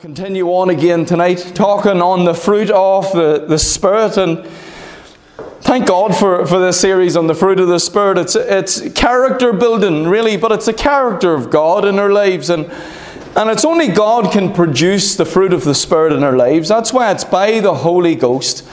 continue on again tonight, talking on the fruit of the, the Spirit. And thank God for, for this series on the fruit of the Spirit. It's, it's character building, really, but it's the character of God in our lives. And, and it's only God can produce the fruit of the Spirit in our lives. That's why it's by the Holy Ghost.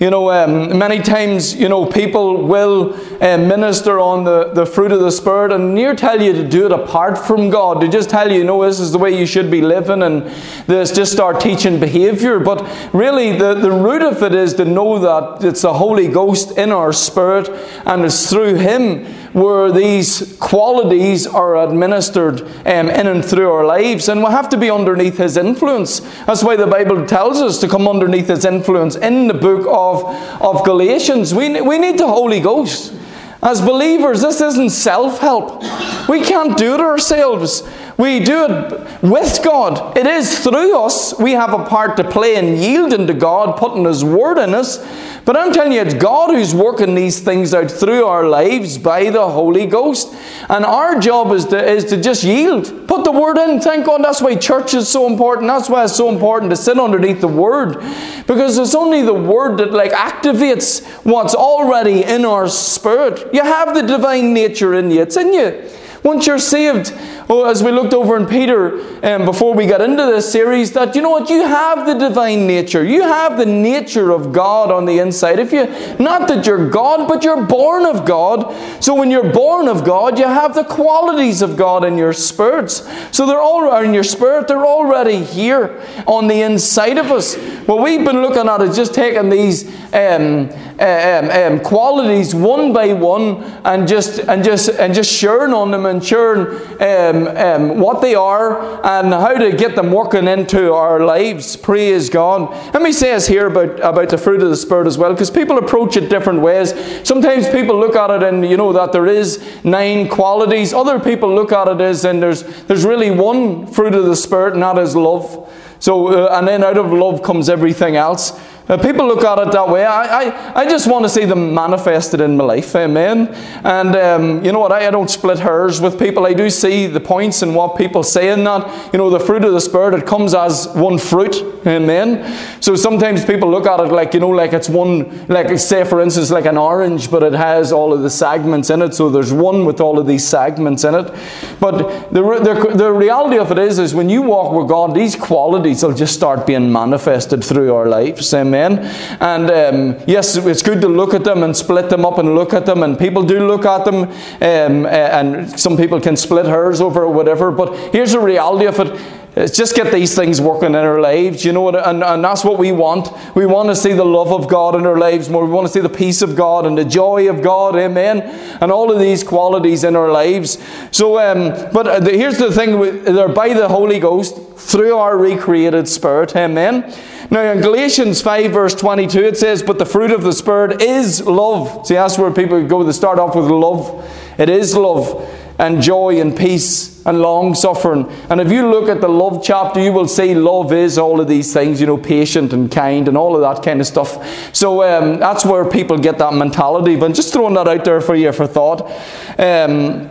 You know, um, many times, you know, people will uh, minister on the, the fruit of the Spirit and near tell you to do it apart from God. To just tell you, you know, this is the way you should be living and this just start teaching behavior. But really, the, the root of it is to know that it's the Holy Ghost in our spirit and it's through Him where these qualities are administered um, in and through our lives. And we have to be underneath His influence. That's why the Bible tells us to come underneath His influence in the book of, of Galatians. We, we need the Holy Ghost. As believers, this isn't self help. We can't do it ourselves. We do it with God. It is through us. We have a part to play in yielding to God, putting His Word in us. But I'm telling you, it's God who's working these things out through our lives by the Holy Ghost. And our job is to, is to just yield. Put the Word in. Thank God that's why church is so important. That's why it's so important to sit underneath the Word. Because it's only the Word that like activates what's already in our spirit. You have the divine nature in you. It's in you. Once you're saved, oh, as we looked over in Peter um, before we got into this series, that you know what? You have the divine nature. You have the nature of God on the inside. If you, not that you're God, but you're born of God. So when you're born of God, you have the qualities of God in your spirits. So they're all in your spirit. They're already here on the inside of us. What we've been looking at is just taking these um, um, um, qualities one by one and just and just and just sharing on them and sharing um, um, what they are and how to get them working into our lives. Praise God. Let me say this here about, about the fruit of the Spirit as well, because people approach it different ways. Sometimes people look at it and you know that there is nine qualities. Other people look at it as and there's there's really one fruit of the Spirit, and that is love. So uh, and then out of love comes everything else. Uh, people look at it that way. I, I, I just want to see them manifested in my life. Amen. And um, you know what? I, I don't split hairs with people. I do see the points in what people say in that. You know, the fruit of the Spirit, it comes as one fruit. Amen. So sometimes people look at it like, you know, like it's one, like say for instance, like an orange, but it has all of the segments in it. So there's one with all of these segments in it. But the, the, the reality of it is, is when you walk with God, these qualities will just start being manifested through our lives. Amen. And um, yes, it's good to look at them and split them up and look at them, and people do look at them, um, and some people can split hairs over whatever. But here's the reality of it. It's just get these things working in our lives, you know, and, and that's what we want. We want to see the love of God in our lives more. We want to see the peace of God and the joy of God, amen, and all of these qualities in our lives. So, um, but uh, here's the thing: they're by the Holy Ghost through our recreated spirit, amen. Now, in Galatians 5, verse 22, it says, But the fruit of the Spirit is love. See, that's where people go. They start off with love. It is love and joy and peace and long suffering. And if you look at the love chapter, you will see love is all of these things, you know, patient and kind and all of that kind of stuff. So um, that's where people get that mentality. But just throwing that out there for you for thought. Um,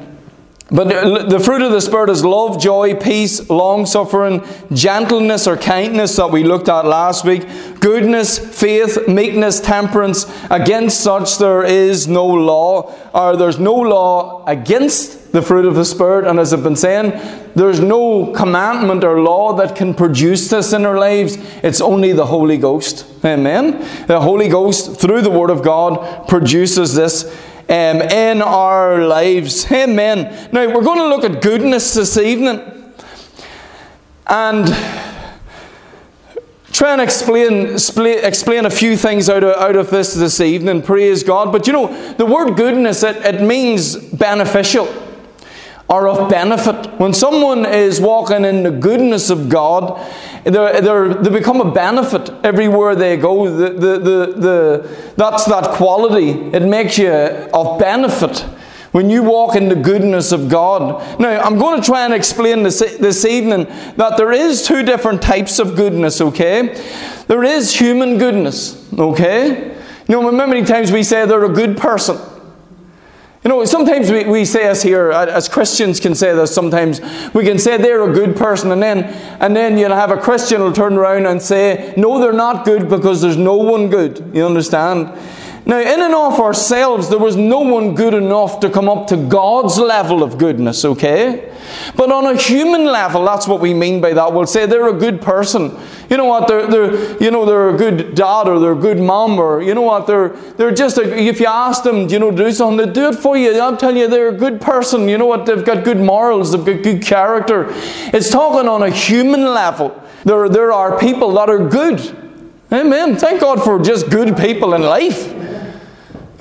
but the fruit of the Spirit is love, joy, peace, long suffering, gentleness or kindness that we looked at last week, goodness, faith, meekness, temperance. Against such there is no law, or there's no law against the fruit of the Spirit. And as I've been saying, there's no commandment or law that can produce this in our lives. It's only the Holy Ghost. Amen. The Holy Ghost, through the Word of God, produces this um, in our lives. Amen. Now, we're going to look at goodness this evening. And try and explain, explain a few things out of, out of this this evening. Praise God. But you know, the word goodness, it, it means beneficial or of benefit. When someone is walking in the goodness of God, they're, they're, they become a benefit everywhere they go. The, the, the, the, that's that quality. It makes you of benefit when you walk in the goodness of God. Now, I'm going to try and explain this, this evening that there is two different types of goodness, okay? There is human goodness, okay? You know, many times we say they're a good person. You know, sometimes we, we say us here, uh, as Christians can say this sometimes, we can say they're a good person, and then, and then you'll have a Christian will turn around and say, no, they're not good because there's no one good. You understand? Now, in and of ourselves, there was no one good enough to come up to God's level of goodness, okay? But on a human level, that's what we mean by that. We'll say they're a good person. You know what? They're, they're, you know, they're a good dad or they're a good mom or, you know what? They're, they're just, a, if you ask them, you know, to do something, they do it for you. I'm telling you, they're a good person. You know what? They've got good morals, they've got good character. It's talking on a human level. There, there are people that are good. Amen. Thank God for just good people in life.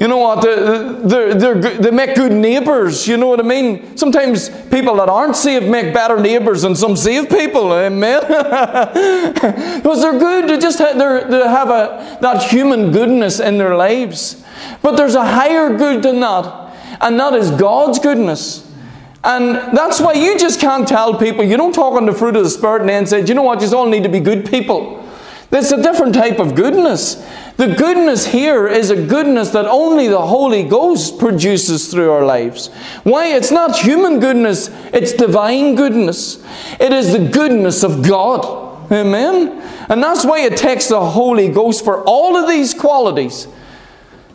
You know what? They're, they're, they're, they make good neighbours. You know what I mean? Sometimes people that aren't saved make better neighbours than some saved people. Amen. because they're good. They just have, they have a, that human goodness in their lives. But there's a higher good than that, and that is God's goodness. And that's why you just can't tell people, you don't talk on the fruit of the Spirit and then say, you know what, you just all need to be good people. It's a different type of goodness. The goodness here is a goodness that only the Holy Ghost produces through our lives. Why? It's not human goodness, it's divine goodness. It is the goodness of God. Amen? And that's why it takes the Holy Ghost for all of these qualities.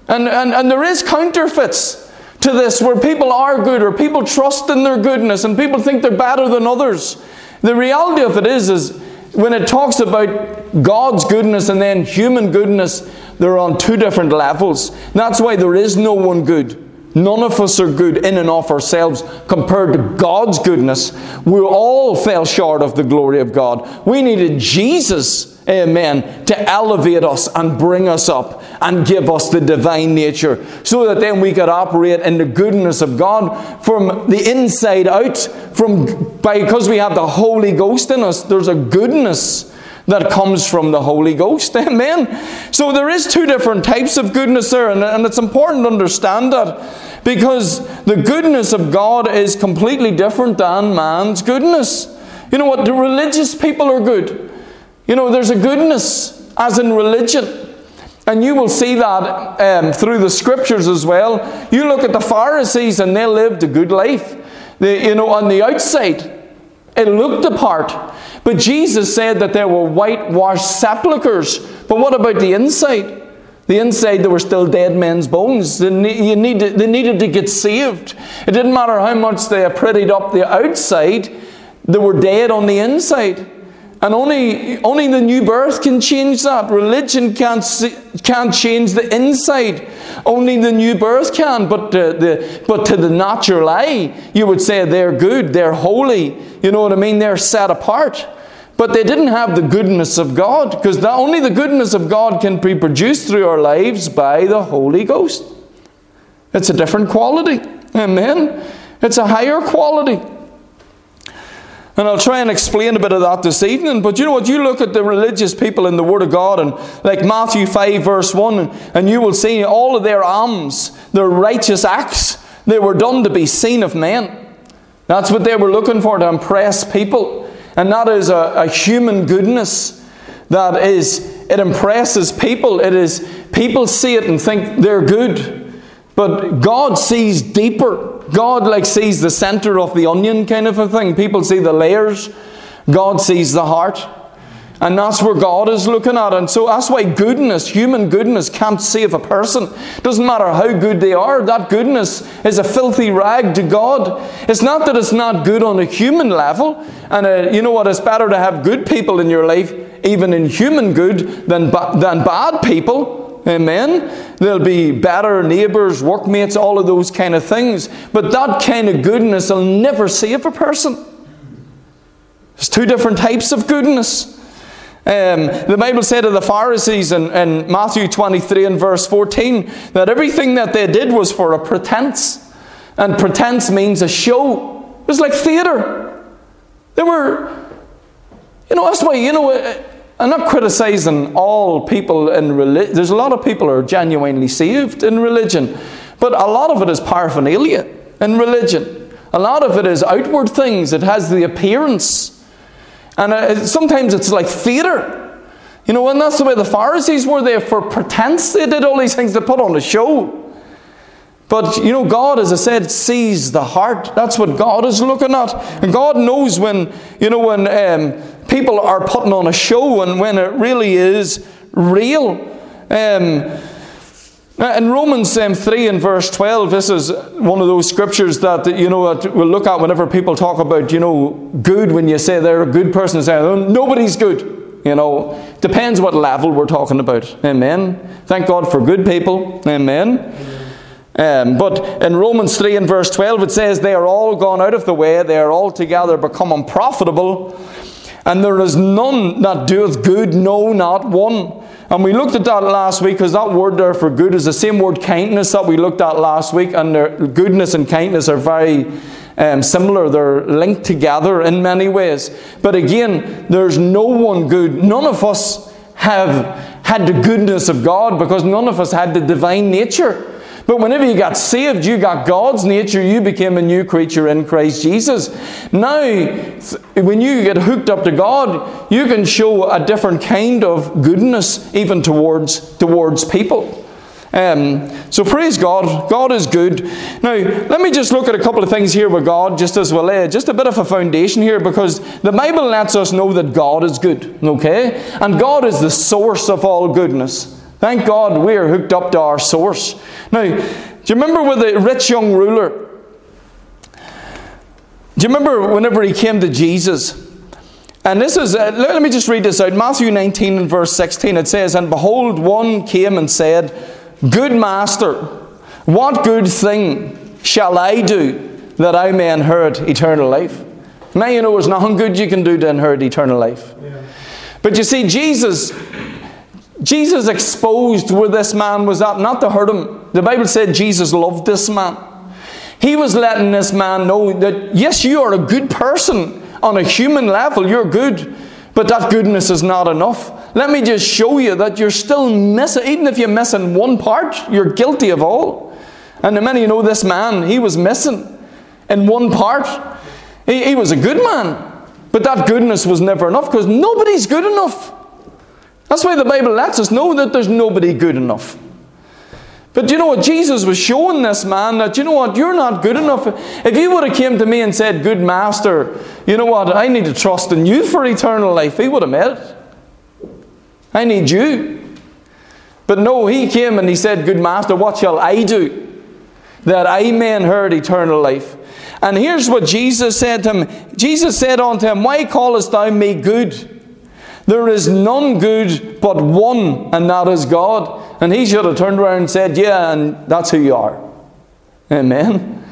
And, and, and there is counterfeits to this where people are good or people trust in their goodness and people think they're better than others. The reality of it is, is when it talks about God's goodness and then human goodness, they're on two different levels. That's why there is no one good. None of us are good in and of ourselves compared to God's goodness. We all fell short of the glory of God. We needed Jesus, amen, to elevate us and bring us up and give us the divine nature so that then we could operate in the goodness of God from the inside out. From, because we have the Holy Ghost in us, there's a goodness that comes from the Holy Ghost. Amen. So there is two different types of goodness there, and, and it's important to understand that because the goodness of God is completely different than man's goodness. You know what? The religious people are good. You know, there's a goodness as in religion. And you will see that um, through the scriptures as well. You look at the Pharisees and they lived a good life. They, you know, on the outside, it looked the part. But Jesus said that there were whitewashed sepulchres. But what about the inside? The inside, there were still dead men's bones. They, needed, they needed to get saved. It didn't matter how much they prettied up the outside, they were dead on the inside. And only, only the new birth can change that. Religion can't, can't change the inside. Only the new birth can. But, to the, but to the natural eye, you would say they're good, they're holy. You know what I mean? They're set apart. But they didn't have the goodness of God, because only the goodness of God can be produced through our lives by the Holy Ghost. It's a different quality. Amen. It's a higher quality. And I'll try and explain a bit of that this evening. But you know what? You look at the religious people in the Word of God, and like Matthew 5, verse 1, and you will see all of their alms, their righteous acts, they were done to be seen of men. That's what they were looking for, to impress people. And that is a, a human goodness that is, it impresses people. It is, people see it and think they're good. But God sees deeper. God like sees the center of the onion kind of a thing. People see the layers. God sees the heart. And that's where God is looking at. And so that's why goodness, human goodness, can't save a person. Doesn't matter how good they are, that goodness is a filthy rag to God. It's not that it's not good on a human level. And uh, you know what? It's better to have good people in your life, even in human good, than, ba- than bad people. Amen. There'll be better neighbours, workmates, all of those kind of things. But that kind of goodness will never save a person. There's two different types of goodness. Um, the Bible said of the Pharisees in, in Matthew 23 and verse 14 that everything that they did was for a pretense. And pretense means a show. It was like theatre. They were, you know, that's why, you know, I'm not criticizing all people in religion. There's a lot of people who are genuinely saved in religion, but a lot of it is paraphernalia in religion. A lot of it is outward things. It has the appearance, and uh, sometimes it's like theatre. You know, and that's the way the Pharisees were there for pretense. They did all these things to put on a show. But you know, God, as I said, sees the heart. That's what God is looking at. And God knows when, you know, when um, people are putting on a show and when it really is real. Um, in Romans um, 3 and verse 12, this is one of those scriptures that, you know, that we'll look at whenever people talk about, you know, good, when you say they're a good person, say, oh, nobody's good. You know, depends what level we're talking about. Amen. Thank God for good people. Amen. Um, but in Romans 3 and verse 12, it says, They are all gone out of the way, they are altogether become unprofitable, and there is none that doeth good, no, not one. And we looked at that last week because that word there for good is the same word kindness that we looked at last week, and goodness and kindness are very um, similar. They're linked together in many ways. But again, there's no one good. None of us have had the goodness of God because none of us had the divine nature. But whenever you got saved, you got God's nature. You became a new creature in Christ Jesus. Now, when you get hooked up to God, you can show a different kind of goodness even towards, towards people. Um, so praise God. God is good. Now, let me just look at a couple of things here with God, just as well. Uh, just a bit of a foundation here, because the Bible lets us know that God is good. Okay, and God is the source of all goodness. Thank God we are hooked up to our source. Now, do you remember with the rich young ruler? Do you remember whenever he came to Jesus? And this is, uh, let me just read this out. Matthew 19 and verse 16, it says, And behold, one came and said, Good master, what good thing shall I do that I may inherit eternal life? Now you know there's nothing good you can do to inherit eternal life. Yeah. But you see, Jesus Jesus exposed where this man was at, not to hurt him. The Bible said Jesus loved this man. He was letting this man know that, yes, you are a good person on a human level, you're good, but that goodness is not enough. Let me just show you that you're still missing, even if you're missing one part, you're guilty of all. And the many you know this man, he was missing in one part. He, he was a good man, but that goodness was never enough because nobody's good enough. That's why the Bible lets us know that there's nobody good enough. But you know what? Jesus was showing this man that, you know what, you're not good enough. If you would have came to me and said, Good master, you know what, I need to trust in you for eternal life, he would have met it. I need you. But no, he came and he said, Good master, what shall I do that I may inherit eternal life? And here's what Jesus said to him Jesus said unto him, Why callest thou me good? There is none good but one, and that is God. And he should have turned around and said, Yeah, and that's who you are. Amen.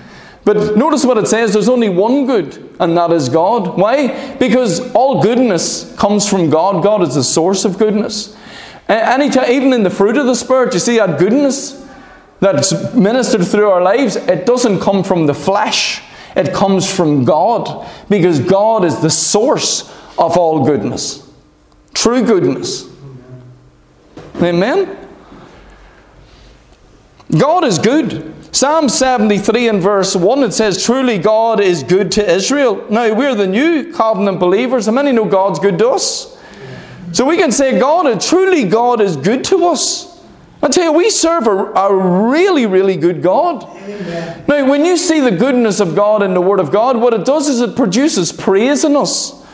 But notice what it says there's only one good, and that is God. Why? Because all goodness comes from God. God is the source of goodness. Anytime, even in the fruit of the Spirit, you see that goodness that's ministered through our lives, it doesn't come from the flesh, it comes from God. Because God is the source of all goodness. True goodness. Amen? God is good. Psalm 73 and verse 1 it says, Truly God is good to Israel. Now we're the new covenant believers. How many know God's good to us? So we can say, God, truly God is good to us. I tell you, we serve a, a really, really good God. Amen. Now, when you see the goodness of God in the Word of God, what it does is it produces praise in us.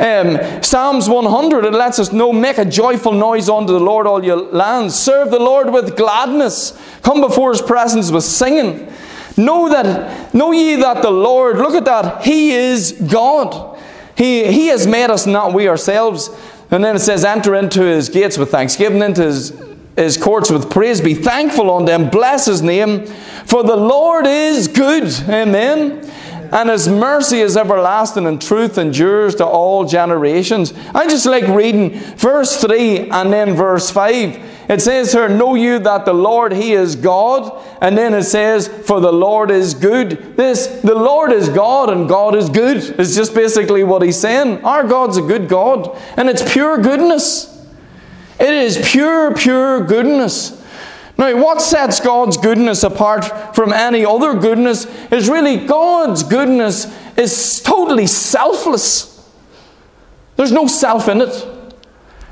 Um, Psalms 100, it lets us know, make a joyful noise unto the Lord, all your lands. Serve the Lord with gladness. Come before his presence with singing. Know that, know ye that the Lord, look at that, he is God. He, he has made us, not we ourselves. And then it says, enter into his gates with thanksgiving, into his, his courts with praise. Be thankful unto him, bless his name. For the Lord is good. Amen and his mercy is everlasting, and truth endures to all generations. I just like reading verse 3 and then verse 5. It says here, Know you that the Lord, He is God. And then it says, For the Lord is good. This, the Lord is God and God is good, is just basically what He's saying. Our God's a good God, and it's pure goodness. It is pure, pure goodness. Now, what sets God's goodness apart from any other goodness is really God's goodness is totally selfless. There's no self in it.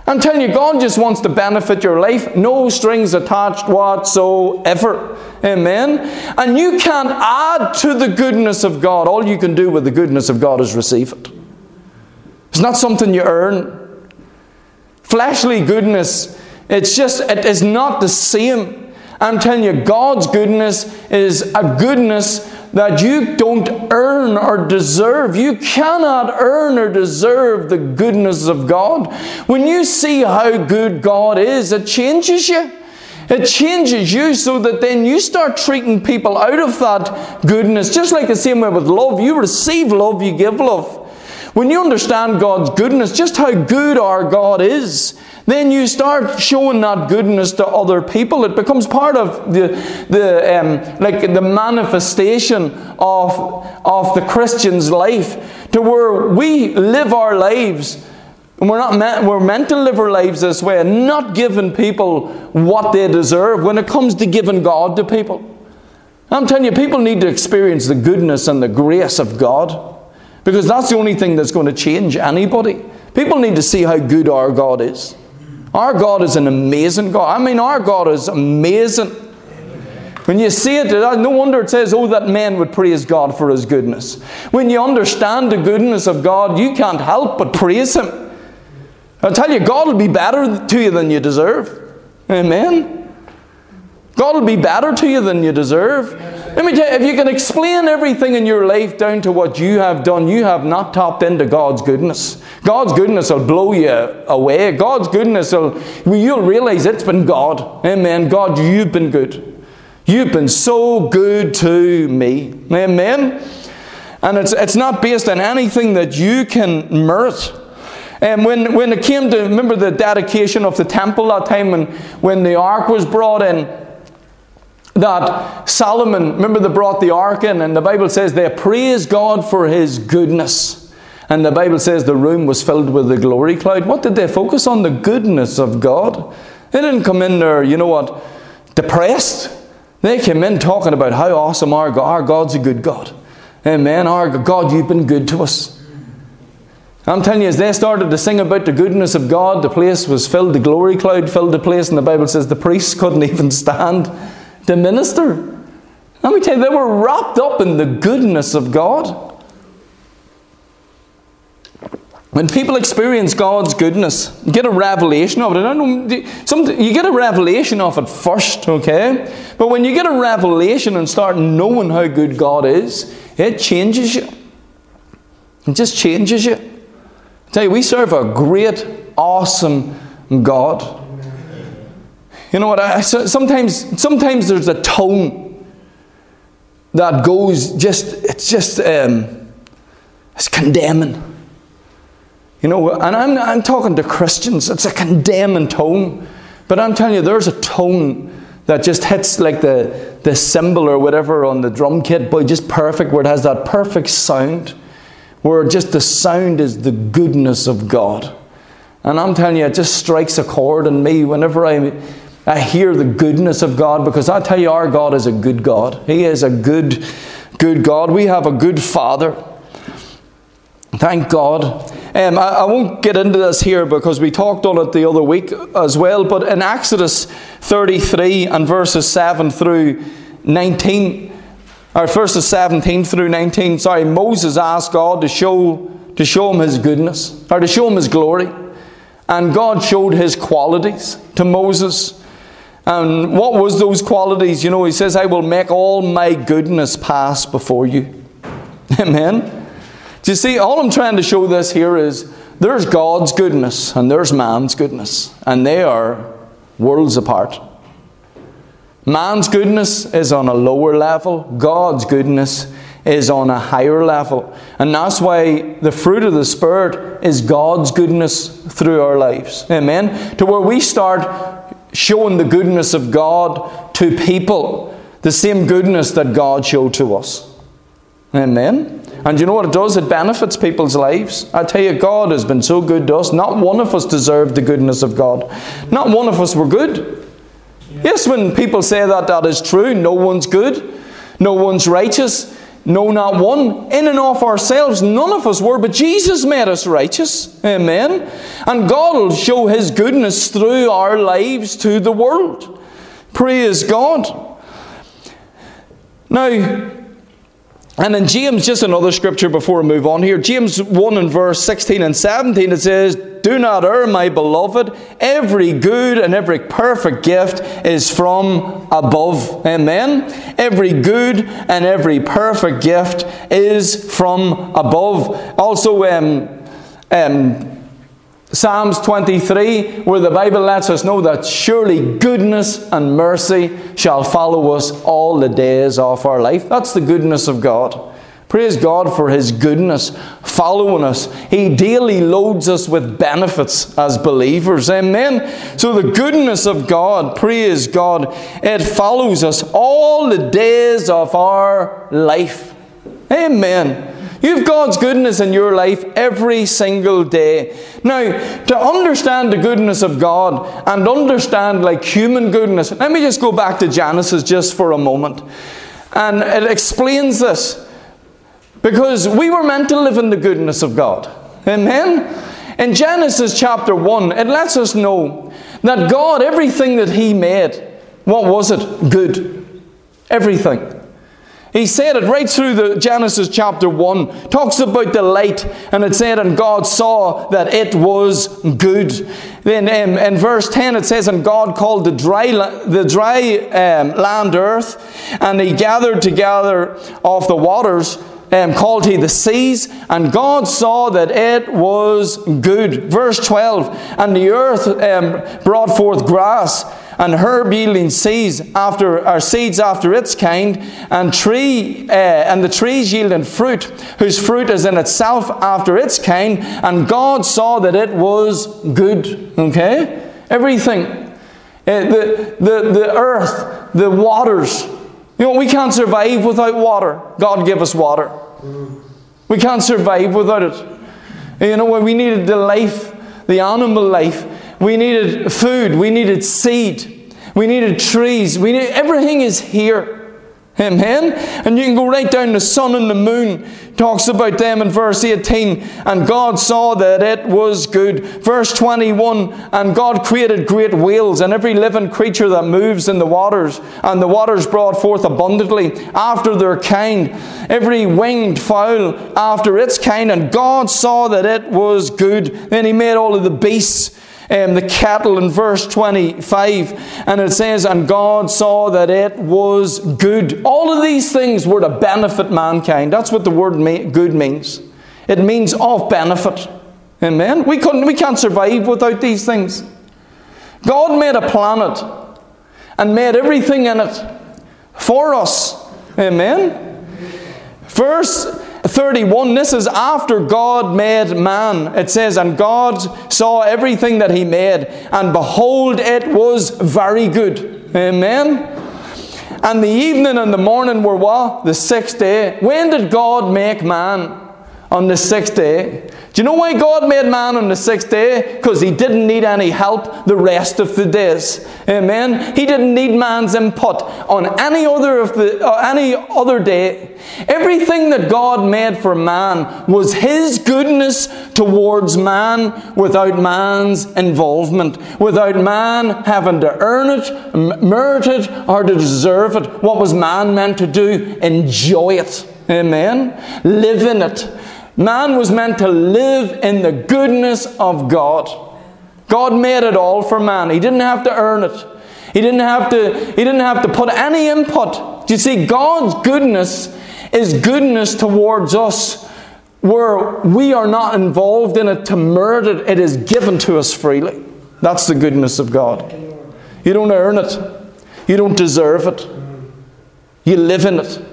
I'm telling you, God just wants to benefit your life. No strings attached whatsoever. Amen. And you can't add to the goodness of God. All you can do with the goodness of God is receive it. It's not something you earn. Fleshly goodness, it's just, it is not the same. I'm telling you, God's goodness is a goodness that you don't earn or deserve. You cannot earn or deserve the goodness of God. When you see how good God is, it changes you. It changes you so that then you start treating people out of that goodness. Just like the same way with love. You receive love, you give love. When you understand God's goodness, just how good our God is, then you start showing that goodness to other people. It becomes part of the, the um, like the manifestation of, of the Christian's life to where we live our lives and we're, not meant, we're meant to live our lives this way and not giving people what they deserve when it comes to giving God to people. I'm telling you, people need to experience the goodness and the grace of God because that's the only thing that's going to change anybody. People need to see how good our God is. Our God is an amazing God. I mean, our God is amazing. When you see it, no wonder it says, Oh, that men would praise God for His goodness. When you understand the goodness of God, you can't help but praise Him. I tell you, God will be better to you than you deserve. Amen. God will be better to you than you deserve. Let me tell you, if you can explain everything in your life down to what you have done, you have not tapped into God's goodness. God's goodness will blow you away. God's goodness will, you'll realize it's been God. Amen. God, you've been good. You've been so good to me. Amen. And it's, it's not based on anything that you can merit. And when, when it came to, remember the dedication of the temple that time when, when the ark was brought in, that Solomon, remember they brought the ark in, and the Bible says they praised God for his goodness. And the Bible says the room was filled with the glory cloud. What did they focus on? The goodness of God. They didn't come in there, you know what, depressed. They came in talking about how awesome our God, our God's a good God. Amen. Our God, you've been good to us. I'm telling you, as they started to sing about the goodness of God, the place was filled, the glory cloud filled the place, and the Bible says the priests couldn't even stand to minister. Let me tell you, they were wrapped up in the goodness of God. When people experience God's goodness, you get a revelation of it. I don't know, some, you get a revelation of it first, okay? But when you get a revelation and start knowing how good God is, it changes you. It just changes you. I tell you, we serve a great, awesome God. You know what? I, sometimes, sometimes there's a tone that goes just, it's just, um, it's condemning. You know, and I'm, I'm talking to Christians, it's a condemning tone. But I'm telling you, there's a tone that just hits like the, the cymbal or whatever on the drum kit, but just perfect, where it has that perfect sound, where just the sound is the goodness of God. And I'm telling you, it just strikes a chord in me whenever I I hear the goodness of God because I tell you, our God is a good God. He is a good, good God. We have a good Father. Thank God. Um, I, I, won't get into this here because we talked on it the other week as well, but in Exodus 33 and verses 7 through 19, or verses 17 through 19, sorry, Moses asked God to show, to show him his goodness, or to show him his glory. And God showed his qualities to Moses. And what was those qualities? You know, he says, I will make all my goodness pass before you. Amen. Do you see, all I'm trying to show this here is there's God's goodness and there's man's goodness, and they are worlds apart. Man's goodness is on a lower level, God's goodness is on a higher level. And that's why the fruit of the Spirit is God's goodness through our lives. Amen. To where we start showing the goodness of God to people, the same goodness that God showed to us. Amen. And you know what it does? It benefits people's lives. I tell you, God has been so good to us. Not one of us deserved the goodness of God. Not one of us were good. Yes, when people say that, that is true. No one's good. No one's righteous. No, not one. In and of ourselves, none of us were, but Jesus made us righteous. Amen. And God will show His goodness through our lives to the world. Praise God. Now, and in James, just another scripture before we move on here, James 1 and verse 16 and 17, it says, Do not err, my beloved. Every good and every perfect gift is from above. Amen. Every good and every perfect gift is from above. Also, um, um, Psalms 23, where the Bible lets us know that surely goodness and mercy shall follow us all the days of our life. That's the goodness of God. Praise God for His goodness following us. He daily loads us with benefits as believers. Amen. So the goodness of God, praise God, it follows us all the days of our life. Amen. You've God's goodness in your life every single day. Now, to understand the goodness of God and understand like human goodness, let me just go back to Genesis just for a moment. And it explains this. Because we were meant to live in the goodness of God. Amen? In Genesis chapter 1, it lets us know that God, everything that He made, what was it? Good. Everything. He said it right through the Genesis chapter 1. Talks about the light, and it said, And God saw that it was good. Then um, in verse 10 it says, And God called the dry, the dry um, land earth, and he gathered together of the waters, um, called he the seas, and God saw that it was good. Verse 12, And the earth um, brought forth grass and herb yielding seeds after or seeds after its kind, and tree uh, and the trees yielding fruit, whose fruit is in itself after its kind. And God saw that it was good. Okay, everything, uh, the the the earth, the waters. You know, we can't survive without water. God give us water. We can't survive without it. You know, we needed the life, the animal life. We needed food. We needed seed. We needed trees. We need, everything is here. Amen. And you can go right down the sun and the moon. Talks about them in verse 18. And God saw that it was good. Verse 21. And God created great whales and every living creature that moves in the waters. And the waters brought forth abundantly after their kind. Every winged fowl after its kind. And God saw that it was good. Then He made all of the beasts um, the cattle in verse 25. And it says, And God saw that it was good. All of these things were to benefit mankind. That's what the word good means. It means of benefit. Amen. We, couldn't, we can't survive without these things. God made a planet and made everything in it for us. Amen. Verse 31, this is after God made man. It says, And God saw everything that He made, and behold, it was very good. Amen. And the evening and the morning were what? The sixth day. When did God make man? On the sixth day. Do you know why God made man on the sixth day? Because he didn't need any help the rest of the days. Amen. He didn't need man's input on any other of the uh, any other day. Everything that God made for man was his goodness towards man without man's involvement, without man having to earn it, merit it, or to deserve it. What was man meant to do? Enjoy it. Amen. Live in it. Man was meant to live in the goodness of God. God made it all for man. He didn't have to earn it. He didn't have to, he didn't have to put any input. Do you see, God's goodness is goodness towards us where we are not involved in it to merit it. It is given to us freely. That's the goodness of God. You don't earn it. You don't deserve it. You live in it.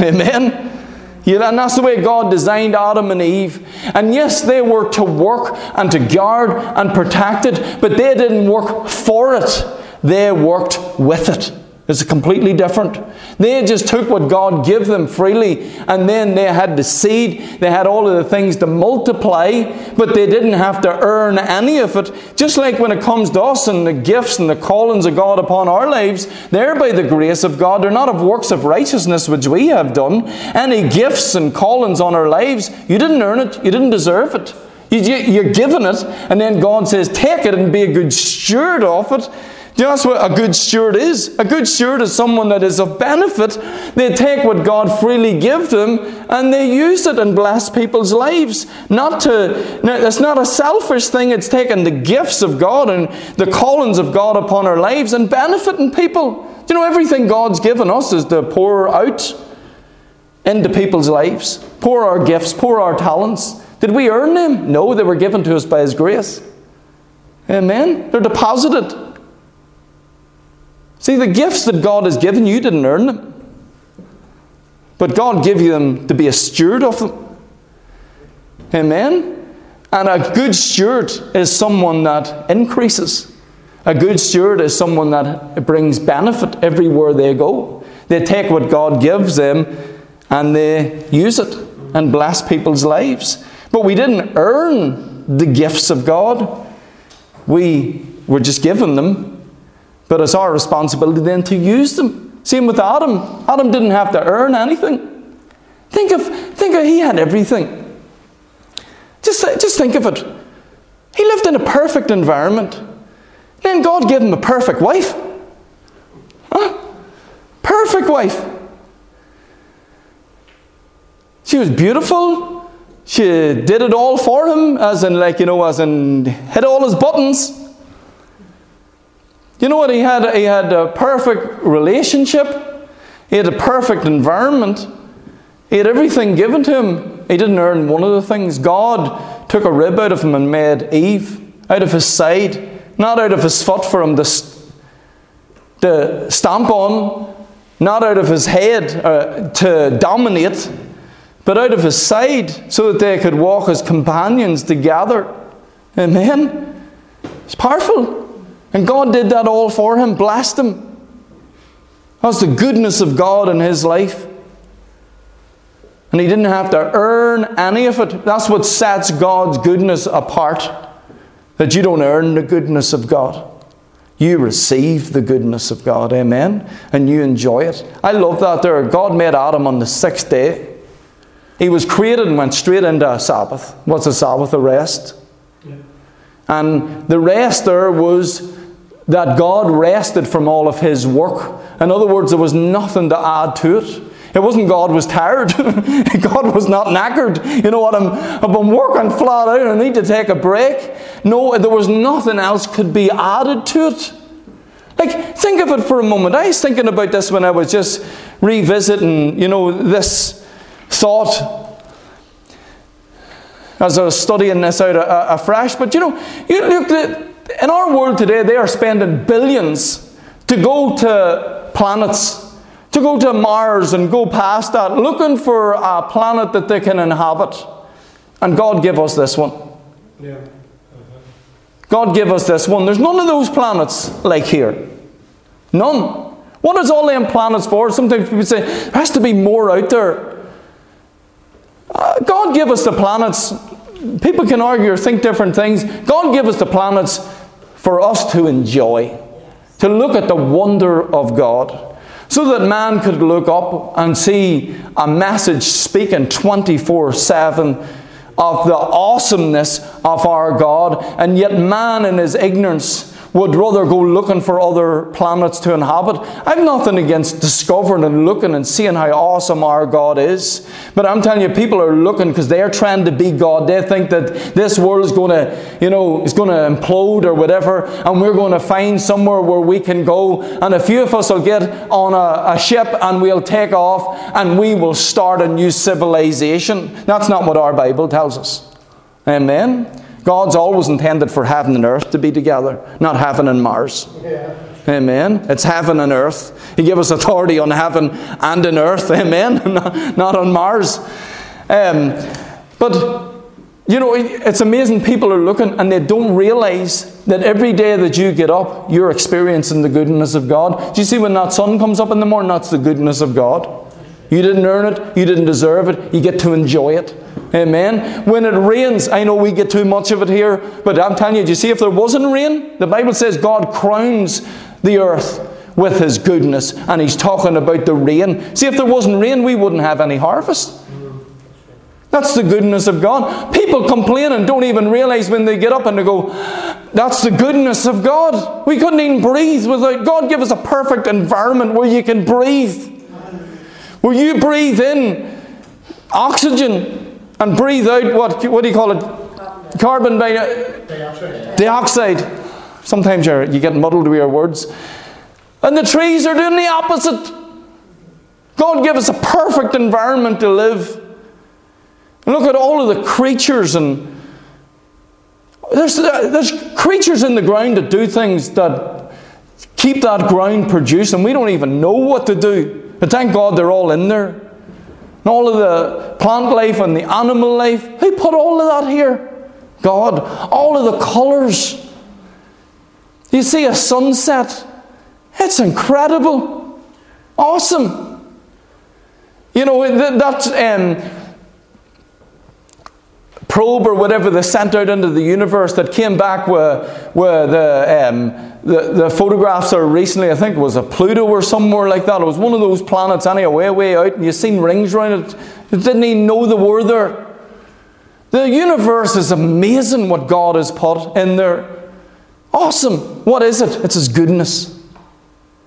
Amen. Yeah, and that's the way God designed Adam and Eve. And yes, they were to work and to guard and protect it, but they didn't work for it. They worked with it. It's completely different. They just took what God gave them freely, and then they had the seed, they had all of the things to multiply, but they didn't have to earn any of it. Just like when it comes to us and the gifts and the callings of God upon our lives, they're by the grace of God. They're not of works of righteousness which we have done. Any gifts and callings on our lives, you didn't earn it, you didn't deserve it. You're given it, and then God says, Take it and be a good steward of it. Do you that's what a good steward is? A good steward is someone that is of benefit. They take what God freely gives them and they use it and bless people's lives. Not to, it's not a selfish thing, it's taking the gifts of God and the callings of God upon our lives and benefiting people. Do you know everything God's given us is to pour out into people's lives? Pour our gifts, pour our talents. Did we earn them? No, they were given to us by His grace. Amen? They're deposited. See, the gifts that God has given you didn't earn them. But God gave you them to be a steward of them. Amen? And a good steward is someone that increases. A good steward is someone that brings benefit everywhere they go. They take what God gives them and they use it and bless people's lives. But we didn't earn the gifts of God, we were just given them but it's our responsibility then to use them. Same with Adam. Adam didn't have to earn anything. Think of, think of, he had everything. Just, just think of it. He lived in a perfect environment. Then God gave him a perfect wife. Huh? Perfect wife. She was beautiful. She did it all for him, as in, like, you know, as in, hit all his buttons. You know what? He had, he had a perfect relationship, he had a perfect environment, he had everything given to him. He didn't earn one of the things. God took a rib out of him and made Eve out of his side, not out of his foot for him to, to stamp on, not out of his head uh, to dominate, but out of his side so that they could walk as companions together. Amen. It's powerful. And God did that all for him, blessed him. That's the goodness of God in his life. And he didn't have to earn any of it. That's what sets God's goodness apart. That you don't earn the goodness of God. You receive the goodness of God, amen? And you enjoy it. I love that there. God made Adam on the sixth day. He was created and went straight into a Sabbath. What's a Sabbath? A rest. Yeah. And the rest there was that God rested from all of his work. In other words, there was nothing to add to it. It wasn't God was tired. God was not knackered. You know what? I'm, I've been working flat out. I need to take a break. No, there was nothing else could be added to it. Like, think of it for a moment. I was thinking about this when I was just revisiting, you know, this thought as I was studying this out afresh. But you know, you look at in our world today, they are spending billions to go to planets, to go to Mars and go past that, looking for a planet that they can inhabit. And God give us this one. Yeah. God give us this one. There's none of those planets like here. None. What is all them planets for? Sometimes people say there has to be more out there. Uh, God give us the planets. People can argue or think different things. God give us the planets for us to enjoy, to look at the wonder of God, so that man could look up and see a message speaking 24 7 of the awesomeness of our God, and yet man in his ignorance would rather go looking for other planets to inhabit. I've nothing against discovering and looking and seeing how awesome our God is. But I'm telling you, people are looking because they're trying to be God. They think that this world is going to, you know, is going to implode or whatever, and we're going to find somewhere where we can go. And a few of us will get on a, a ship and we'll take off and we will start a new civilization. That's not what our Bible tells us. Amen. God's always intended for heaven and earth to be together, not heaven and Mars. Yeah. Amen. It's heaven and earth. He gave us authority on heaven and on earth. Amen. not, not on Mars. Um, but you know, it's amazing people are looking and they don't realize that every day that you get up, you're experiencing the goodness of God. Do you see when that sun comes up in the morning? That's the goodness of God. You didn't earn it, you didn't deserve it, you get to enjoy it. Amen. When it rains, I know we get too much of it here, but I'm telling you, do you see, if there wasn't rain, the Bible says God crowns the earth with His goodness, and He's talking about the rain. See, if there wasn't rain, we wouldn't have any harvest. That's the goodness of God. People complain and don't even realize when they get up and they go, That's the goodness of God. We couldn't even breathe without God. Give us a perfect environment where you can breathe. Where you breathe in oxygen and breathe out what, what do you call it? Carbon dioxide. dioxide. Sometimes you get muddled with your words. And the trees are doing the opposite. God give us a perfect environment to live. And look at all of the creatures and there's, there's creatures in the ground that do things that keep that ground producing. We don't even know what to do. But thank God they're all in there. And all of the plant life and the animal life. Who put all of that here? God. All of the colours. You see a sunset. It's incredible. Awesome. You know, that, um, probe or whatever they sent out into the universe that came back with, with the, um, the, the, photographs are recently, I think it was a Pluto or somewhere like that. It was one of those planets anyway, way, way out, and you've seen rings around it. It didn't even know the were there. The universe is amazing what God has put in there. Awesome. What is it? It's His goodness.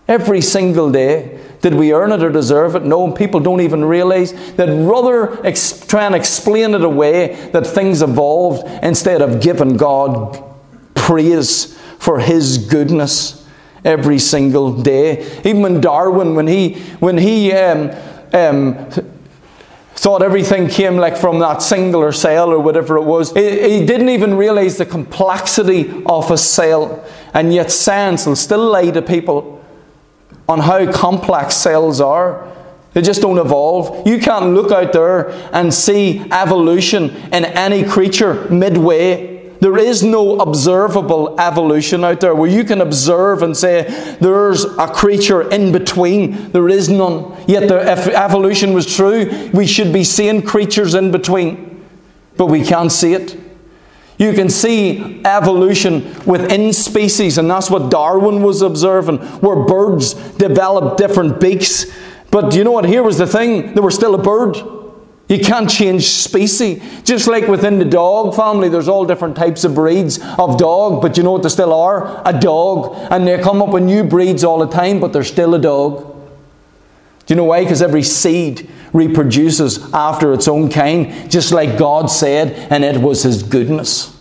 Every single day. Did we earn it or deserve it? No, people don't even realize that rather ex- try and explain it away that things evolved instead of giving God praise for His goodness every single day. Even when Darwin, when he, when he um, um, thought everything came like from that singular cell or whatever it was. He, he, didn't even realize the complexity of a cell. And yet science will still lie to people on how complex cells are. They just don't evolve. You can't look out there and see evolution in any creature midway. There is no observable evolution out there where you can observe and say there's a creature in between. There is none. Yet, the, if evolution was true, we should be seeing creatures in between. But we can't see it. You can see evolution within species, and that's what Darwin was observing, where birds develop different beaks. But you know what? Here was the thing they were still a bird. You can't change species. Just like within the dog family, there's all different types of breeds of dog, but you know what they still are? A dog. And they come up with new breeds all the time, but they're still a dog. Do you know why? Because every seed reproduces after its own kind, just like God said, and it was His goodness.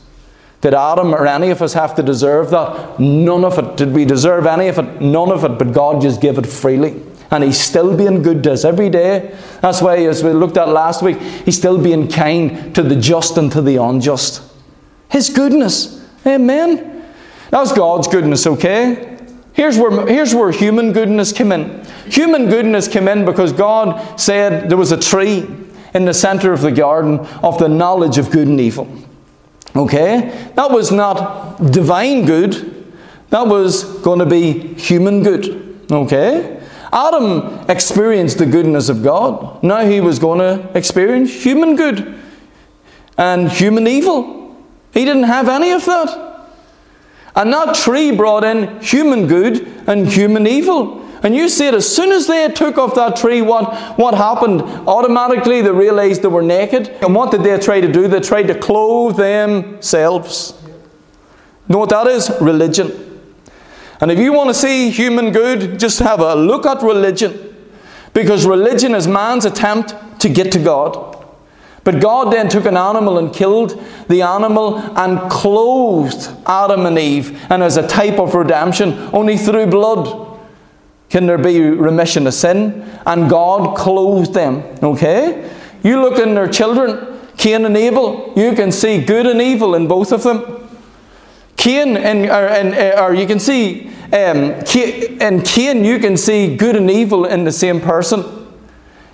Did Adam or any of us have to deserve that? None of it. Did we deserve any of it? None of it, but God just gave it freely. And He's still being good to us every day. That's why, as we looked at last week, He's still being kind to the just and to the unjust. His goodness. Amen. That's God's goodness, okay? Here's where, here's where human goodness came in. Human goodness came in because God said there was a tree in the center of the garden of the knowledge of good and evil. Okay? That was not divine good, that was going to be human good. Okay? Adam experienced the goodness of God. Now he was going to experience human good and human evil. He didn't have any of that. And that tree brought in human good and human evil. And you see it, as soon as they took off that tree, what, what happened? Automatically they realized they were naked. And what did they try to do? They tried to clothe themselves. Know what that is? Religion. And if you want to see human good, just have a look at religion. Because religion is man's attempt to get to God. But God then took an animal and killed the animal and clothed Adam and Eve. And as a type of redemption, only through blood can there be remission of sin? And God clothed them. Okay? You look in their children, Cain and Abel, you can see good and evil in both of them. Cain, and, or, and, or you can see, um, and Cain, you can see good and evil in the same person.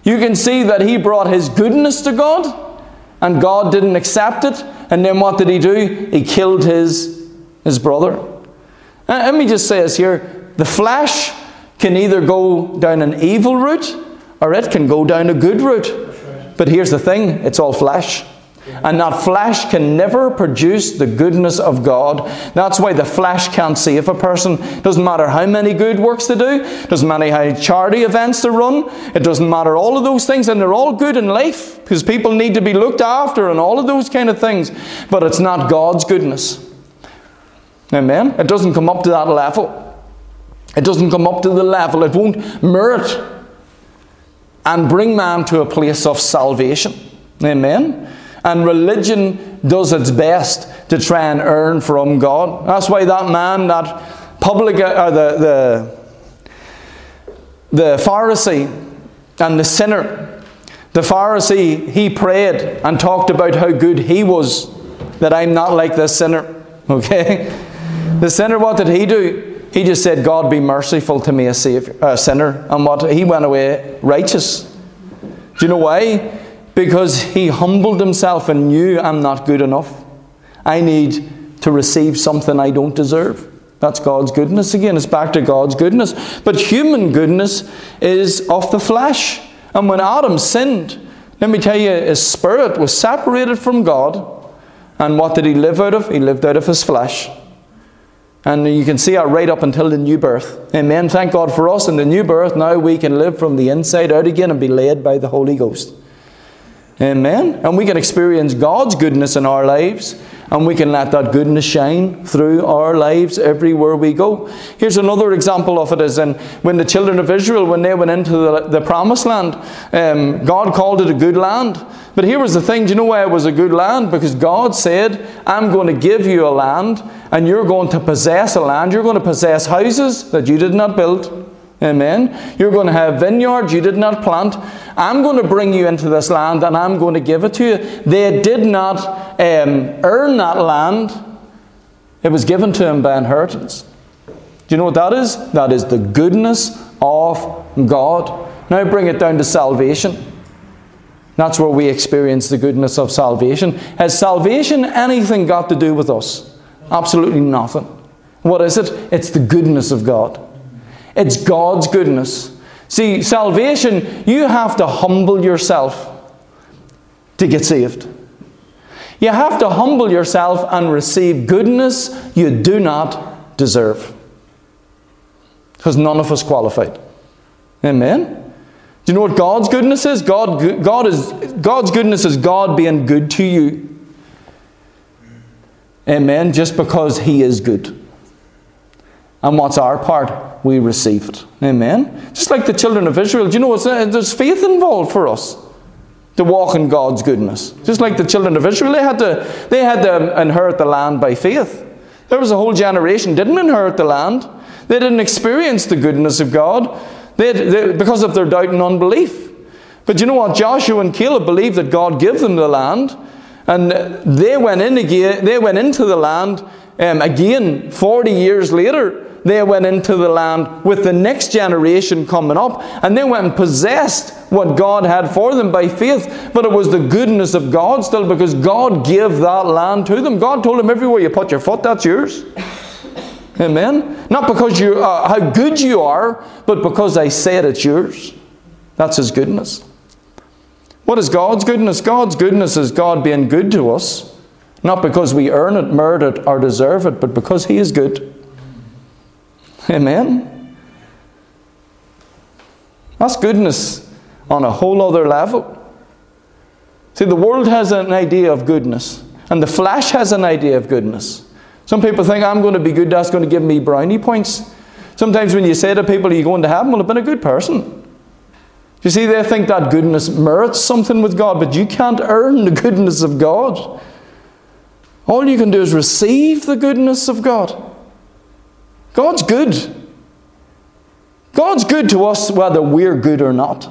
You can see that he brought his goodness to God, and God didn't accept it. And then what did he do? He killed his, his brother. Uh, let me just say this here the flesh can either go down an evil route or it can go down a good route. But here's the thing it's all flesh. And that flesh can never produce the goodness of God. That's why the flesh can't save a person. Doesn't matter how many good works they do, doesn't matter how charity events they run, it doesn't matter all of those things, and they're all good in life because people need to be looked after and all of those kind of things. But it's not God's goodness. Amen? It doesn't come up to that level. It doesn't come up to the level. It won't merit and bring man to a place of salvation. Amen? And religion does its best to try and earn from God. That's why that man, that public, uh, the, the, the Pharisee and the sinner, the Pharisee, he prayed and talked about how good he was, that I'm not like this sinner. Okay? The sinner, what did he do? He just said, God be merciful to me, a, savior, a sinner. And what? He went away righteous. Do you know why? Because he humbled himself and knew I'm not good enough. I need to receive something I don't deserve. That's God's goodness again. It's back to God's goodness. But human goodness is of the flesh. And when Adam sinned, let me tell you, his spirit was separated from God. And what did he live out of? He lived out of his flesh. And you can see that right up until the new birth. Amen. Thank God for us in the new birth. Now we can live from the inside out again and be led by the Holy Ghost. Amen. And we can experience God's goodness in our lives. And we can let that goodness shine through our lives everywhere we go. Here's another example of it is in, when the children of Israel, when they went into the, the promised land, um, God called it a good land. But here was the thing, do you know why it was a good land? Because God said, I'm going to give you a land, and you're going to possess a land. You're going to possess houses that you did not build. Amen. You're going to have vineyards you did not plant. I'm going to bring you into this land and I'm going to give it to you. They did not um, earn that land, it was given to them by inheritance. Do you know what that is? That is the goodness of God. Now bring it down to salvation. That's where we experience the goodness of salvation. Has salvation anything got to do with us? Absolutely nothing. What is it? It's the goodness of God. It's God's goodness. See, salvation, you have to humble yourself to get saved. You have to humble yourself and receive goodness you do not deserve. Because none of us qualified. Amen? Do you know what God's goodness is? God, God is God's goodness is God being good to you. Amen. Just because He is good. And what's our part? We receive it. Amen? Just like the children of Israel. Do you know, there's faith involved for us to walk in God's goodness. Just like the children of Israel, they had to, they had to inherit the land by faith. There was a whole generation didn't inherit the land. They didn't experience the goodness of God they, they, because of their doubt and unbelief. But you know what? Joshua and Caleb believed that God gave them the land, and they went in again. They went into the land um, again 40 years later they went into the land with the next generation coming up, and they went and possessed what God had for them by faith. But it was the goodness of God still, because God gave that land to them. God told them, everywhere you put your foot, that's yours. Amen. Not because you uh, how good you are, but because I said it's yours. That's His goodness. What is God's goodness? God's goodness is God being good to us, not because we earn it, merit it, or deserve it, but because He is good. Amen? That's goodness on a whole other level. See, the world has an idea of goodness, and the flesh has an idea of goodness. Some people think I'm going to be good, that's going to give me brownie points. Sometimes when you say to people, Are you going to heaven? Well, I've been a good person. You see, they think that goodness merits something with God, but you can't earn the goodness of God. All you can do is receive the goodness of God. God's good. God's good to us whether we're good or not.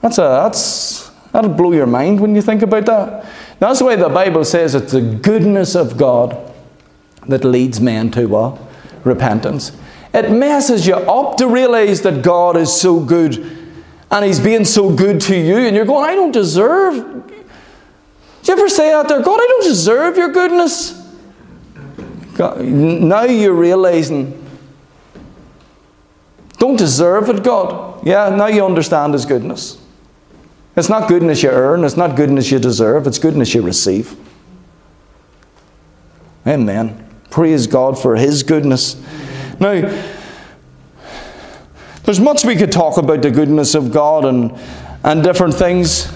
That's a, that's, that'll blow your mind when you think about that. That's way the Bible says it's the goodness of God that leads men to uh, repentance. It messes you up to realize that God is so good and He's being so good to you, and you're going, I don't deserve. Do you ever say out there, God, I don't deserve your goodness? God, now you're realizing, don't deserve it, God. Yeah, now you understand His goodness. It's not goodness you earn, it's not goodness you deserve, it's goodness you receive. Amen. Praise God for His goodness. Now, there's much we could talk about the goodness of God and, and different things.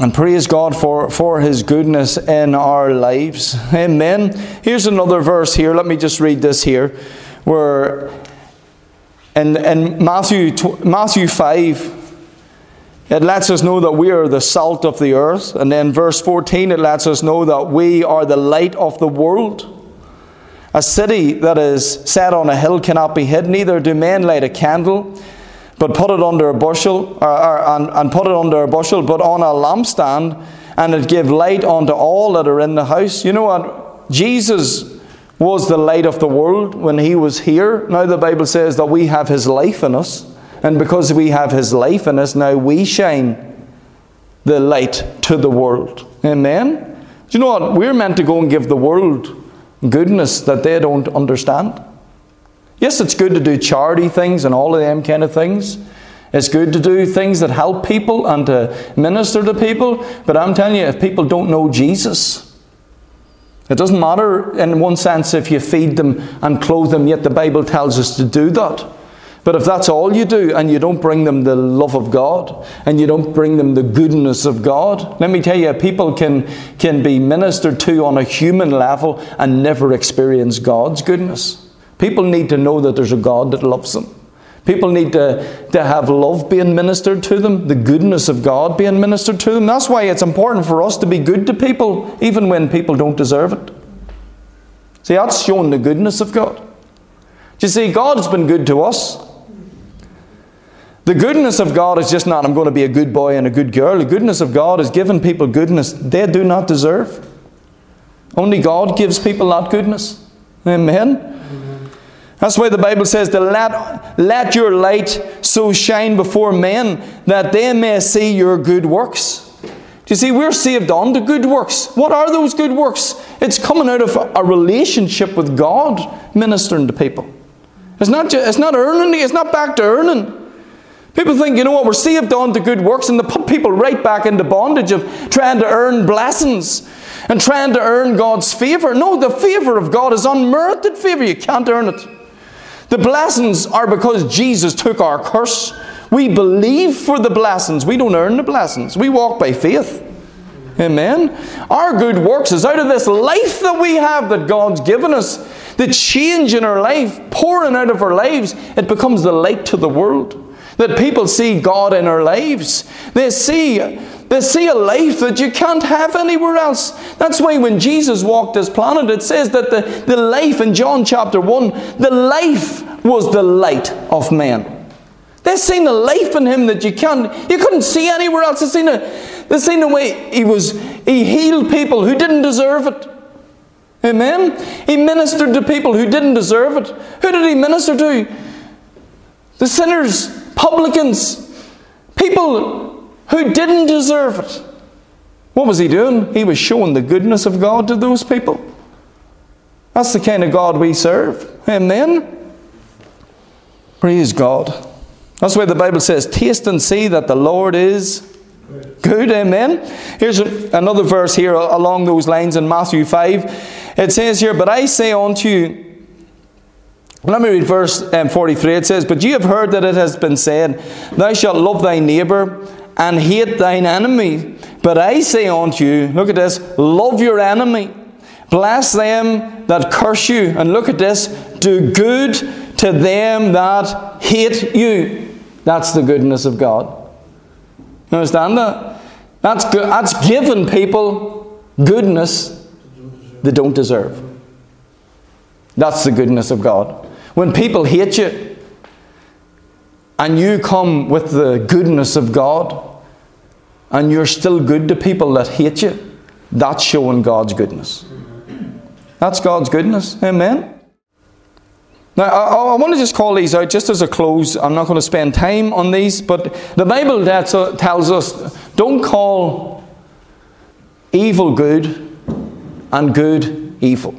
And praise God for, for His goodness in our lives. Amen. Here's another verse here. Let me just read this here. Where in, in Matthew, Matthew 5, it lets us know that we are the salt of the earth. And then verse 14, it lets us know that we are the light of the world. A city that is set on a hill cannot be hid, neither do men light a candle, but put it under a bushel, or, or, and, and put it under a bushel, but on a lampstand, and it give light unto all that are in the house. You know what? Jesus was the light of the world when he was here. Now the Bible says that we have his life in us. And because we have his life in us, now we shine the light to the world. Amen? Do you know what? We're meant to go and give the world goodness that they don't understand. Yes, it's good to do charity things and all of them kind of things. It's good to do things that help people and to minister to people. But I'm telling you, if people don't know Jesus, it doesn't matter in one sense if you feed them and clothe them, yet the Bible tells us to do that. But if that's all you do and you don't bring them the love of God and you don't bring them the goodness of God, let me tell you, people can, can be ministered to on a human level and never experience God's goodness. People need to know that there's a God that loves them. People need to, to have love being ministered to them, the goodness of God being ministered to them. That's why it's important for us to be good to people, even when people don't deserve it. See, that's shown the goodness of God. Do you see, God's been good to us. The goodness of God is just not, I'm going to be a good boy and a good girl. The goodness of God is giving people goodness they do not deserve. Only God gives people that goodness. Amen. That's why the Bible says to let, let your light so shine before men that they may see your good works. Do you see, we're saved on to good works. What are those good works? It's coming out of a relationship with God, ministering to people. It's not, just, it's not earning, it's not back to earning. People think, you know what, we're saved on to good works, and they put people right back into bondage of trying to earn blessings and trying to earn God's favour. No, the favour of God is unmerited favour. You can't earn it. The blessings are because Jesus took our curse. We believe for the blessings. We don't earn the blessings. We walk by faith. Amen. Our good works is out of this life that we have that God's given us. The change in our life, pouring out of our lives, it becomes the light to the world. That people see God in our lives. They see, they see a life that you can't have anywhere else. That's why when Jesus walked this planet, it says that the, the life in John chapter 1, the life was the light of man. They've seen a life in him that you can't, you couldn't see anywhere else. They've seen, a, they've seen the way he was, he healed people who didn't deserve it. Amen? He ministered to people who didn't deserve it. Who did he minister to? The sinners publicans, people who didn't deserve it. What was he doing? He was showing the goodness of God to those people. That's the kind of God we serve. Amen. Praise God. That's why the Bible says, Taste and see that the Lord is good. Amen. Here's another verse here along those lines in Matthew 5. It says here, But I say unto you, let me read verse um, 43. It says, But you have heard that it has been said, Thou shalt love thy neighbour and hate thine enemy. But I say unto you, look at this, love your enemy, bless them that curse you, and look at this, do good to them that hate you. That's the goodness of God. You understand that? That's, good. That's giving people goodness they don't deserve. That's the goodness of God. When people hate you and you come with the goodness of God and you're still good to people that hate you, that's showing God's goodness. That's God's goodness. Amen. Now, I, I, want to just call these out just as a close. I'm not going to spend time on these, but the Bible tells us don't call evil good and good evil.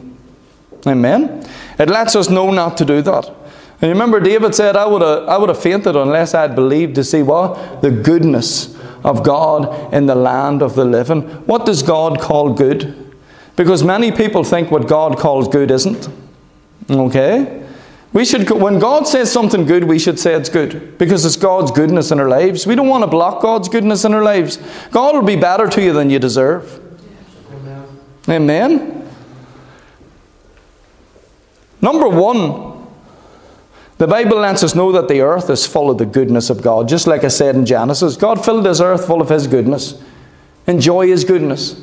Amen? It lets us know not to do that. And remember, David said, I would have, I would have fainted unless I had believed to see what? The goodness of God in the land of the living. What does God call good? Because many people think what God calls good isn't. Okay? We should, when God says something good, we should say it's good because it's God's goodness in our lives. We don't want to block God's goodness in our lives. God will be better to you than you deserve. Amen. Amen. Number one, the Bible lets us know that the earth is full of the goodness of God. Just like I said in Genesis, God filled this earth full of His goodness. Enjoy His goodness.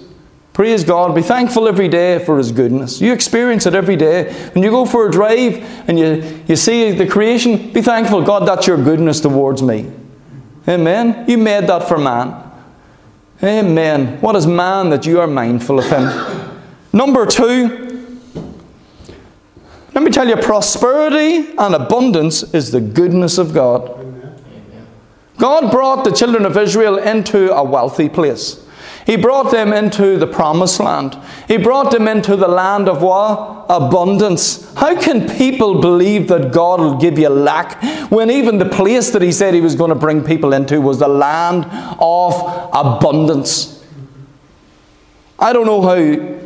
Praise God. Be thankful every day for His goodness. You experience it every day. When you go for a drive and you, you see the creation, be thankful, God, that's your goodness towards me. Amen. You made that for man. Amen. What is man that you are mindful of him? Number two, let me tell you prosperity and abundance is the goodness of God. God brought the children of Israel into a wealthy place. He brought them into the promised land. He brought them into the land of what? Abundance. How can people believe that God will give you lack when even the place that He said He was going to bring people into was the land of abundance? I don't know how,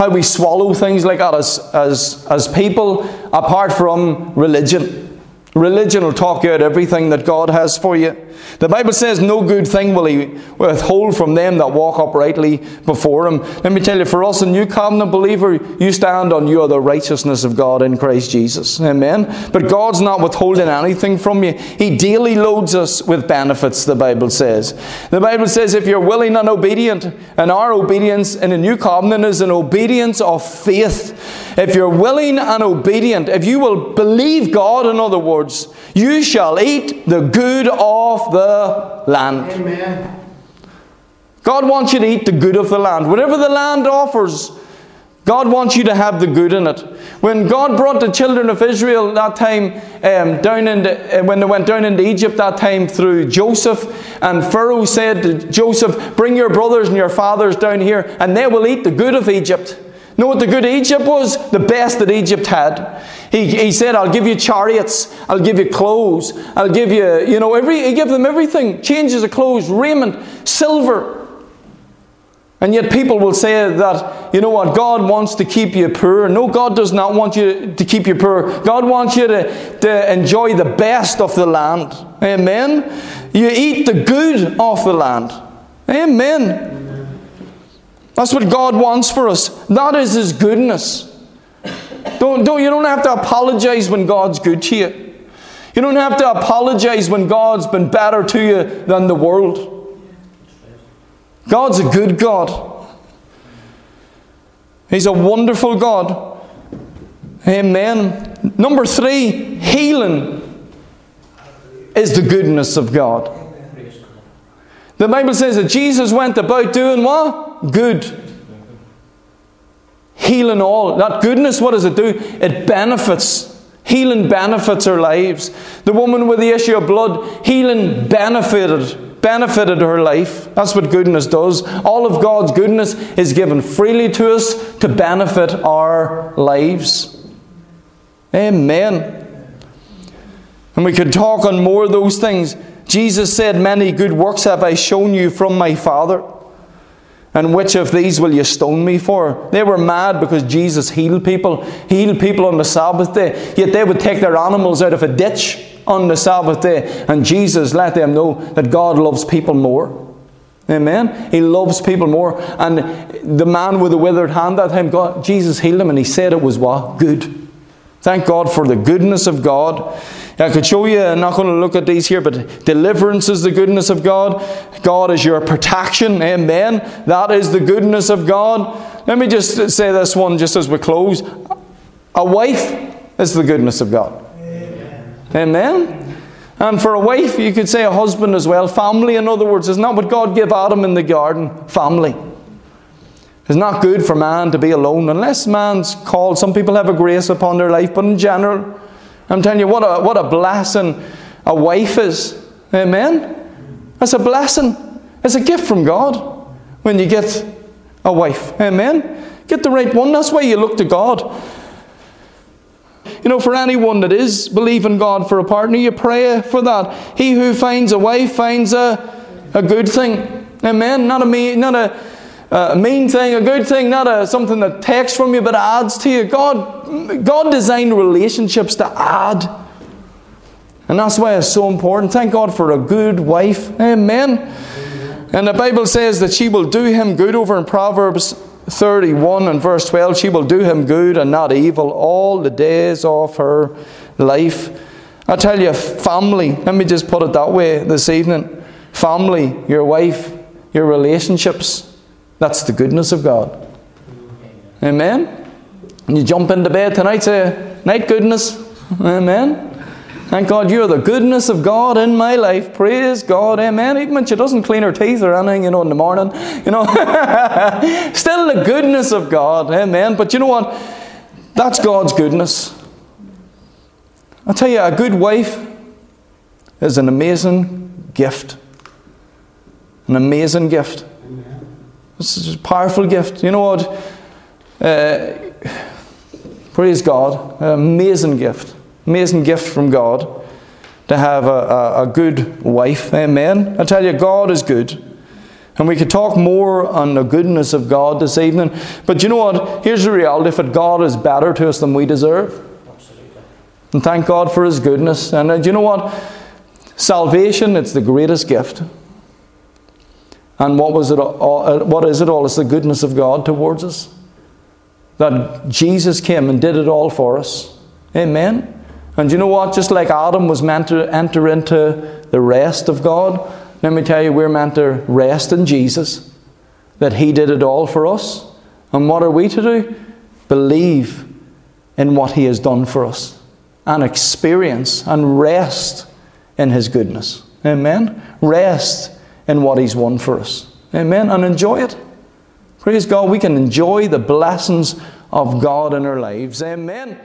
how we swallow things like that as, as, as people apart from religion. Religion will talk out everything that God has for you. The Bible says, No good thing will he withhold from them that walk uprightly before him. Let me tell you, for us, a new covenant believer, you stand on you are the righteousness of God in Christ Jesus. Amen. But God's not withholding anything from you. He daily loads us with benefits, the Bible says. The Bible says, if you're willing and obedient, and our obedience in a new covenant is an obedience of faith. If you're willing and obedient, if you will believe God, in other words, you shall eat the good of the land. Amen. God wants you to eat the good of the land. Whatever the land offers, God wants you to have the good in it. When God brought the children of Israel that time um, down into, uh, when they went down into Egypt that time through Joseph, and Pharaoh said to Joseph, Bring your brothers and your fathers down here, and they will eat the good of Egypt. Know what the good Egypt was? The best that Egypt had. He, he said, I'll give you chariots, I'll give you clothes, I'll give you, you know, every, he gave them everything changes of clothes, raiment, silver. And yet people will say that, you know what, God wants to keep you poor. No, God does not want you to keep you poor. God wants you to, to enjoy the best of the land. Amen. You eat the good of the land. Amen. That's what God wants for us. That is His goodness. Don't, don't, you don't have to apologize when God's good to you. You don't have to apologize when God's been better to you than the world. God's a good God. He's a wonderful God. Amen. Number three, healing is the goodness of God. The Bible says that Jesus went about doing what? Good. Healing all. That goodness, what does it do? It benefits. Healing benefits our lives. The woman with the issue of blood, healing benefited benefited her life. That's what goodness does. All of God's goodness is given freely to us to benefit our lives. Amen. And we could talk on more of those things. Jesus said, Many good works have I shown you from my Father. And which of these will you stone me for? They were mad because Jesus healed people, healed people on the Sabbath day. Yet they would take their animals out of a ditch on the Sabbath day. And Jesus let them know that God loves people more. Amen. He loves people more. And the man with the withered hand that time, God, Jesus healed him and he said it was what? Good. Thank God for the goodness of God. I could show you, I'm not going to look at these here, but deliverance is the goodness of God. God is your protection. Amen. That is the goodness of God. Let me just say this one just as we close. A wife is the goodness of God. Amen. Amen. And for a wife, you could say a husband as well. Family, in other words, is not what God gave Adam in the garden. Family. It's not good for man to be alone unless man's called. Some people have a grace upon their life, but in general, I'm telling you, what a, what a blessing a wife is. Amen? It's a blessing. It's a gift from God when you get a wife. Amen? Get the right one. That's why you look to God. You know, for anyone that is believing God for a partner, you pray for that. He who finds a wife finds a, a good thing. Amen? Not a, mean, not a, a mean thing, a good thing, not a, something that takes from you but adds to you. God, God designed relationships to add. And that's why it's so important. Thank God for a good wife. Amen. And the Bible says that she will do him good over in Proverbs 31 and verse 12. She will do him good and not evil all the days of her life. I tell you, family, let me just put it that way this evening. Family, your wife, your relationships, that's the goodness of God. Amen. And you jump into bed tonight, say, Night goodness. Amen. Thank God you're the goodness of God in my life. Praise God. Amen. Even when she doesn't clean her teeth or anything, you know, in the morning, you know, still the goodness of God. Amen. But you know what? That's God's goodness. I tell you, a good wife is an amazing gift. An amazing gift. It's a powerful gift. You know what? Uh, praise God. An amazing gift. Amazing gift from God to have a, a, a good wife. Amen. I tell you, God is good. And we could talk more on the goodness of God this evening. But you know what? Here's the reality that God is better to us than we deserve. Absolutely. And thank God for His goodness. And uh, you know what? Salvation, it's the greatest gift. And what was it? All, uh, what is it all? It's the goodness of God towards us. That Jesus came and did it all for us. Amen. And you know what? Just like Adam was meant to enter into the rest of God, let me tell you, we're meant to rest in Jesus, that He did it all for us. And what are we to do? Believe in what He has done for us and experience and rest in His goodness. Amen? Rest in what He's won for us. Amen? And enjoy it. Praise God, we can enjoy the blessings of God in our lives. Amen.